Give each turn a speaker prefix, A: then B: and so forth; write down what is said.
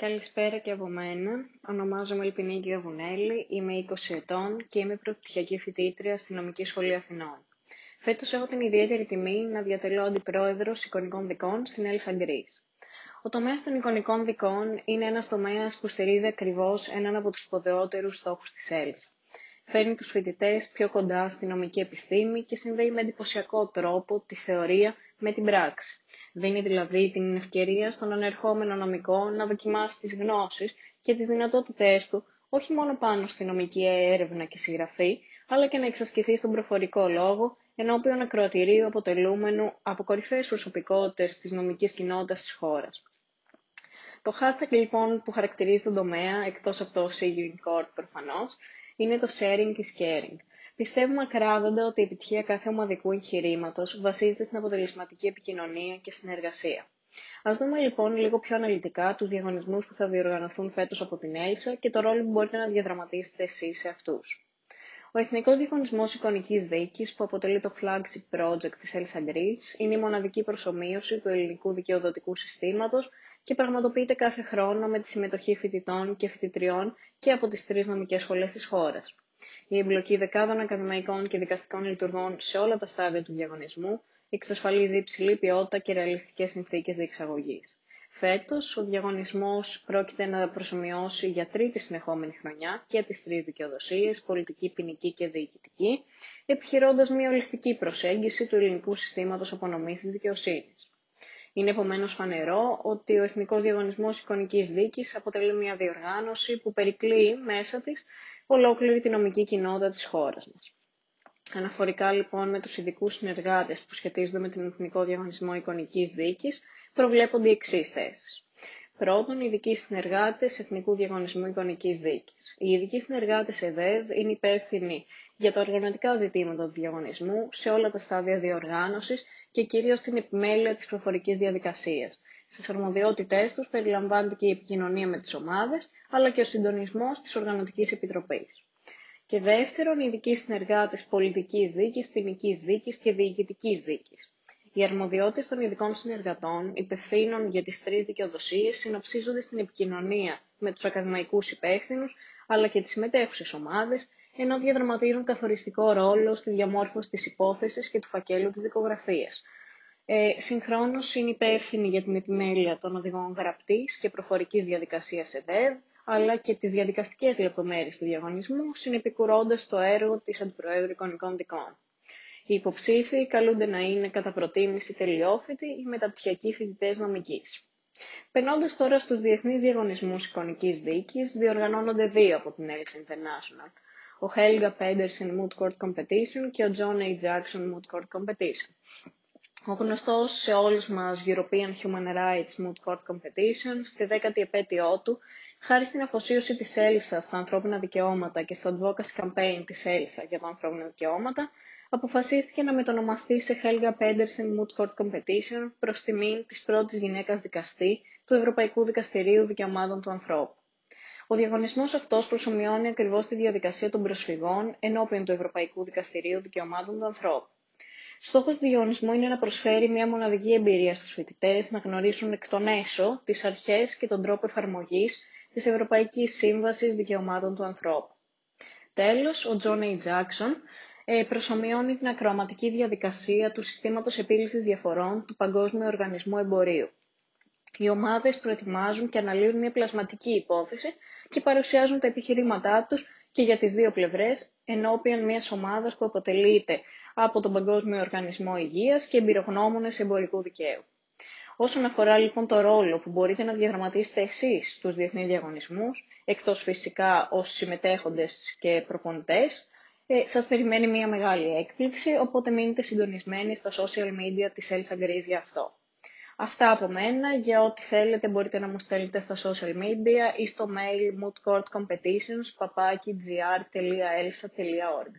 A: Καλησπέρα και από μένα. Ονομάζομαι Ελπινίκη Γαβουνέλη, είμαι 20 ετών και είμαι πρωτοτυχιακή φοιτήτρια στη Νομική Σχολή Αθηνών. Φέτος έχω την ιδιαίτερη τιμή να διατελώ αντιπρόεδρος εικονικών δικών στην Έλσα Γκρι. Ο τομέας των εικονικών δικών είναι ένας τομέας που στηρίζει ακριβώς έναν από τους σπουδαιότερους στόχους της Έλσας. Φέρνει τους φοιτητές πιο κοντά στη νομική επιστήμη και συνδέει με εντυπωσιακό τρόπο τη θεωρία με την πράξη. Δίνει δηλαδή την ευκαιρία στον ανερχόμενο νομικό να δοκιμάσει τις γνώσεις και τις δυνατότητές του όχι μόνο πάνω στη νομική έρευνα και συγγραφή, αλλά και να εξασκηθεί στον προφορικό λόγο ενώπιον ακροατηρίου αποτελούμενου από κορυφαίες προσωπικότητες της νομικής κοινότητας της χώρας. Το hashtag λοιπόν που χαρακτηρίζει τον τομέα, εκτός από το Signing Court προφανώς, είναι το sharing is caring. Πιστεύουμε ακράδαντα ότι η επιτυχία κάθε ομαδικού εγχειρήματος βασίζεται στην αποτελεσματική επικοινωνία και συνεργασία. Α δούμε λοιπόν λίγο πιο αναλυτικά τους διαγωνισμούς που θα διοργανωθούν φέτος από την Έλσα και το ρόλο που μπορείτε να διαδραματίσετε εσείς σε αυτούς. Ο Εθνικός Διαγωνισμό Εικονικής Δίκης, που αποτελεί το flagship project της Έλσα Greece, είναι η μοναδική προσωμείωση του ελληνικού δικαιοδοτικού συστήματος και πραγματοποιείται κάθε χρόνο με τη συμμετοχή φοιτητών και φοιτητριών και από τις τρεις νομικές σχολές της χώρας. Η εμπλοκή δεκάδων ακαδημαϊκών και δικαστικών λειτουργών σε όλα τα στάδια του διαγωνισμού εξασφαλίζει υψηλή ποιότητα και ρεαλιστικές συνθήκες διεξαγωγής. Φέτος, ο διαγωνισμός πρόκειται να προσωμιώσει για τρίτη συνεχόμενη χρονιά και τις τρεις δικαιοδοσίες, πολιτική, ποινική και διοικητική, επιχειρώντας μια ολιστική προσέγγιση του ελληνικού συστήματος απονομής της δικαιοσύνης. Είναι επομένως φανερό ότι ο Εθνικός Διαγωνισμός Εικονικής Δίκης αποτελεί μια διοργάνωση που περικλεί μέσα της ολόκληρη τη νομική κοινότητα της χώρας μας. Αναφορικά λοιπόν με τους ειδικούς συνεργάτες που σχετίζονται με τον Εθνικό Διαγωνισμό Εικονικής Δίκης, προβλέπονται οι εξής θέσεις. Πρώτον, οι ειδικοί συνεργάτες Εθνικού Διαγωνισμού Εικονικής Δίκης. Οι ειδικοί συνεργάτες ΕΔΕΔ είναι υπεύθυνοι για τα οργανωτικά ζητήματα του διαγωνισμού σε όλα τα στάδια διοργάνωσης και κυρίως την επιμέλεια της προφορικής διαδικασίας, στις αρμοδιότητές τους περιλαμβάνεται και η επικοινωνία με τις ομάδες, αλλά και ο συντονισμός της Οργανωτικής Επιτροπής. Και δεύτερον, οι ειδικοί συνεργάτες πολιτικής δίκης, ποινικής δίκης και διοικητικής δίκης. Οι αρμοδιότητες των ειδικών συνεργατών, υπευθύνων για τις τρεις δικαιοδοσίες, συνοψίζονται στην επικοινωνία με τους ακαδημαϊκούς υπεύθυνους, αλλά και τις συμμετέχουσες ομάδες, ενώ διαδραματίζουν καθοριστικό ρόλο στη διαμόρφωση της υπόθεσης και του φακέλου της δικογραφίας, ε, συγχρόνως είναι υπεύθυνη για την επιμέλεια των οδηγών γραπτής και προφορικής διαδικασίας ΕΔΕΔ, αλλά και τις διαδικαστικές λεπτομέρειες του διαγωνισμού, συνεπικουρώντας το έργο της Αντιπροέδρου Εικονικών Δικών. Οι υποψήφοι καλούνται να είναι κατά προτίμηση τελειόφοιτοι ή μεταπτυχιακοί φοιτητές νομικής. Περνώντας τώρα στους διεθνείς διαγωνισμούς εικονικής δίκης, διοργανώνονται δύο από την Elks International. Ο Helga Pedersen Moot Court Competition και ο John A. Jackson Moot Court Competition. Ο γνωστός σε όλους μας European Human Rights Moot Court Competition στη δέκατη επέτειό του, χάρη στην αφοσίωση της Έλσα στα ανθρώπινα δικαιώματα και στο advocacy campaign της Έλσα για τα ανθρώπινα δικαιώματα, αποφασίστηκε να μετονομαστεί σε Helga Pedersen Moot Court Competition προς τιμή της πρώτης γυναίκας δικαστή του Ευρωπαϊκού Δικαστηρίου Δικαιωμάτων του Ανθρώπου. Ο διαγωνισμός αυτός προσωμιώνει ακριβώς τη διαδικασία των προσφυγών ενώπιον του Ευρωπαϊκού Δικαστηρίου Δικαιωμάτων του Ανθρώπου. Στόχος του διαγωνισμού είναι να προσφέρει μια μοναδική εμπειρία στους φοιτητές να γνωρίσουν εκ των έσω τις αρχές και τον τρόπο εφαρμογής της Ευρωπαϊκής Σύμβασης Δικαιωμάτων του Ανθρώπου. Τέλος, ο John A. Jackson ε, προσωμιώνει την ακροαματική διαδικασία του συστήματος επίλυσης διαφορών του Παγκόσμιου Οργανισμού Εμπορίου. Οι ομάδες προετοιμάζουν και αναλύουν μια πλασματική υπόθεση και παρουσιάζουν τα επιχειρήματά τους και για τις δύο πλευρές ενώπιον μιας ομάδας που αποτελείται από τον Παγκόσμιο Οργανισμό Υγείας και εμπειρογνώμονες εμπορικού δικαίου. Όσον αφορά λοιπόν το ρόλο που μπορείτε να διαδραματίσετε εσείς στους διεθνείς διαγωνισμούς, εκτός φυσικά ως συμμετέχοντες και προπονητές, ε, σας περιμένει μια μεγάλη έκπληξη, οπότε μείνετε συντονισμένοι στα social media της Elsa Greece για αυτό. Αυτά από μένα. Για ό,τι θέλετε μπορείτε να μου στέλνετε στα social media ή στο mail moodcourtcompetitions.gr.elsa.org.